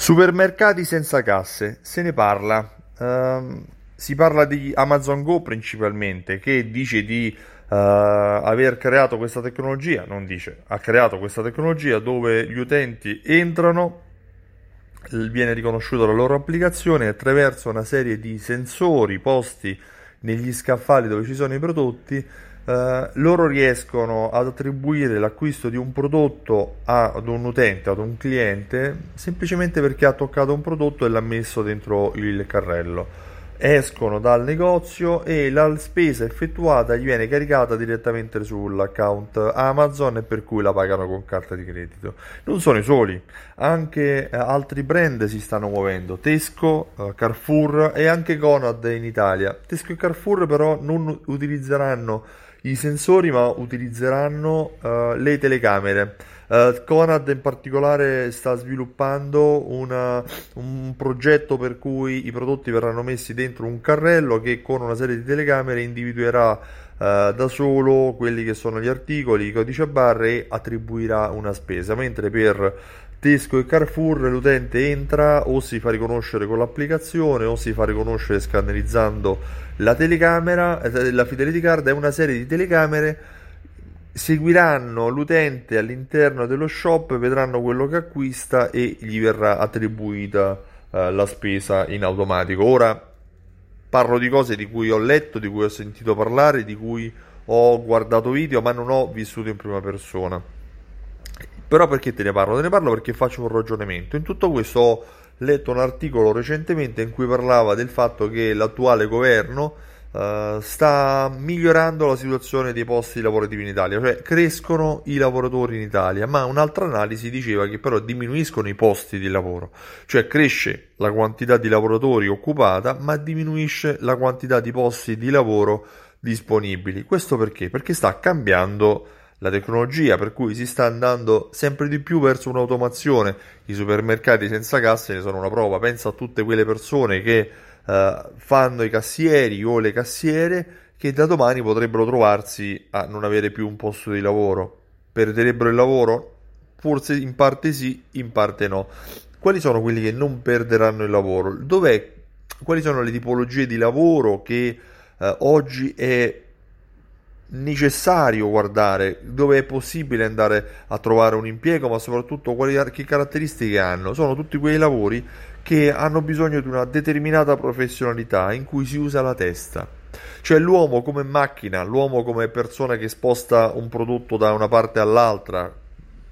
Supermercati senza casse, se ne parla. Ehm, si parla di Amazon Go principalmente, che dice di eh, aver creato questa tecnologia, non dice, ha creato questa tecnologia dove gli utenti entrano, viene riconosciuta la loro applicazione attraverso una serie di sensori posti negli scaffali dove ci sono i prodotti eh, loro riescono ad attribuire l'acquisto di un prodotto ad un utente, ad un cliente, semplicemente perché ha toccato un prodotto e l'ha messo dentro il carrello. Escono dal negozio e la spesa effettuata gli viene caricata direttamente sull'account Amazon e per cui la pagano con carta di credito. Non sono i soli, anche eh, altri brand si stanno muovendo, Tesco, eh, Carrefour e anche Conad in Italia. Tesco e Carrefour però non utilizzeranno i sensori ma utilizzeranno uh, le telecamere. Uh, Conad in particolare sta sviluppando una, un progetto per cui i prodotti verranno messi dentro un carrello che con una serie di telecamere individuerà uh, da solo quelli che sono gli articoli, i codici a barre e attribuirà una spesa, mentre per Tesco e Carrefour l'utente entra o si fa riconoscere con l'applicazione o si fa riconoscere scannerizzando la telecamera, eh, la fidelity card è una serie di telecamere seguiranno l'utente all'interno dello shop, vedranno quello che acquista e gli verrà attribuita eh, la spesa in automatico. Ora parlo di cose di cui ho letto, di cui ho sentito parlare, di cui ho guardato video, ma non ho vissuto in prima persona. Però perché te ne parlo? Te ne parlo perché faccio un ragionamento. In tutto questo ho letto un articolo recentemente in cui parlava del fatto che l'attuale governo uh, sta migliorando la situazione dei posti lavorativi in Italia, cioè crescono i lavoratori in Italia, ma un'altra analisi diceva che però diminuiscono i posti di lavoro, cioè cresce la quantità di lavoratori occupata, ma diminuisce la quantità di posti di lavoro disponibili. Questo perché? Perché sta cambiando la tecnologia, per cui si sta andando sempre di più verso un'automazione. I supermercati senza casse ne sono una prova. Pensa a tutte quelle persone che uh, fanno i cassieri o le cassiere che da domani potrebbero trovarsi a non avere più un posto di lavoro. Perderebbero il lavoro? Forse in parte sì, in parte no. Quali sono quelli che non perderanno il lavoro? Dov'è? Quali sono le tipologie di lavoro che uh, oggi è necessario guardare dove è possibile andare a trovare un impiego, ma soprattutto quali, che caratteristiche hanno. Sono tutti quei lavori che hanno bisogno di una determinata professionalità in cui si usa la testa. Cioè l'uomo come macchina, l'uomo come persona che sposta un prodotto da una parte all'altra,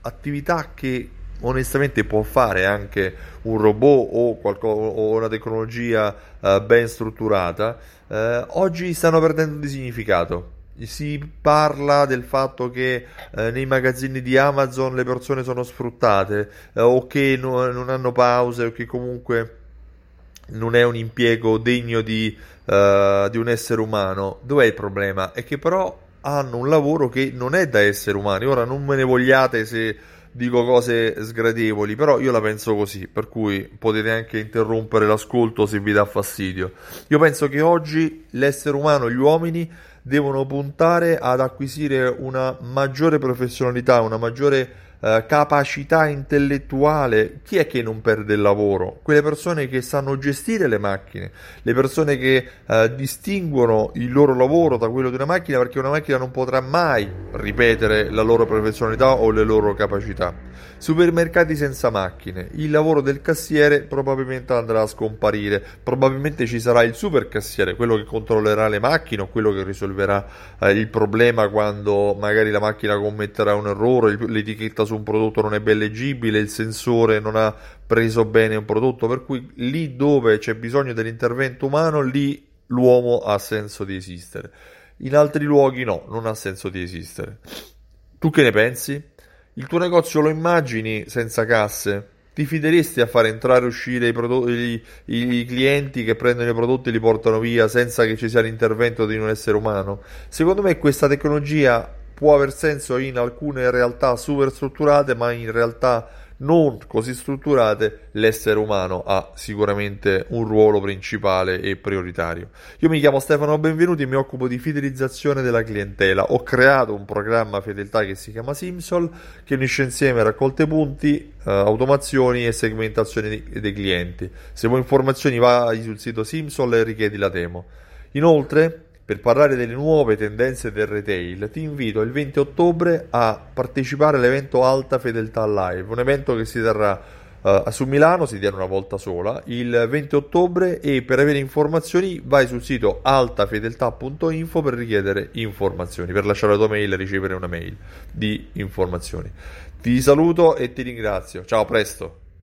attività che onestamente può fare anche un robot o, qualco, o una tecnologia uh, ben strutturata, uh, oggi stanno perdendo di significato si parla del fatto che eh, nei magazzini di Amazon le persone sono sfruttate eh, o che no, non hanno pause o che comunque non è un impiego degno di, uh, di un essere umano. Dov'è il problema? È che però hanno un lavoro che non è da esseri umani. Ora non me ne vogliate se dico cose sgradevoli, però io la penso così, per cui potete anche interrompere l'ascolto se vi dà fastidio. Io penso che oggi l'essere umano, gli uomini, devono puntare ad acquisire una maggiore professionalità, una maggiore eh, capacità intellettuale. Chi è che non perde il lavoro? Quelle persone che sanno gestire le macchine, le persone che eh, distinguono il loro lavoro da quello di una macchina perché una macchina non potrà mai ripetere la loro professionalità o le loro capacità. Supermercati senza macchine. Il lavoro del cassiere probabilmente andrà a scomparire. Probabilmente ci sarà il super cassiere, quello che controllerà le macchine o quello che risolverà eh, il problema quando magari la macchina commetterà un errore, l'etichetta su un prodotto non è ben leggibile, il sensore non ha preso bene un prodotto, per cui lì dove c'è bisogno dell'intervento umano, lì l'uomo ha senso di esistere. In altri luoghi no, non ha senso di esistere. Tu che ne pensi? Il tuo negozio lo immagini senza casse? Ti fideresti a fare entrare e uscire i, prodotti, i, i, clienti che prendono i prodotti e li portano via senza che ci sia l'intervento di un essere umano? Secondo me questa tecnologia può aver senso in alcune realtà super strutturate, ma in realtà non così strutturate, l'essere umano ha sicuramente un ruolo principale e prioritario. Io mi chiamo Stefano Benvenuti e mi occupo di fidelizzazione della clientela. Ho creato un programma fedeltà che si chiama Simsol, che unisce insieme raccolte punti, eh, automazioni e segmentazioni dei clienti. Se vuoi informazioni vai sul sito Simsol e richiedi la demo. Inoltre, per parlare delle nuove tendenze del retail, ti invito il 20 ottobre a partecipare all'evento Alta Fedeltà Live, un evento che si terrà uh, su Milano, si tiene una volta sola, il 20 ottobre e per avere informazioni vai sul sito altafedeltà.info per richiedere informazioni, per lasciare la tua mail e ricevere una mail di informazioni. Ti saluto e ti ringrazio. Ciao, a presto.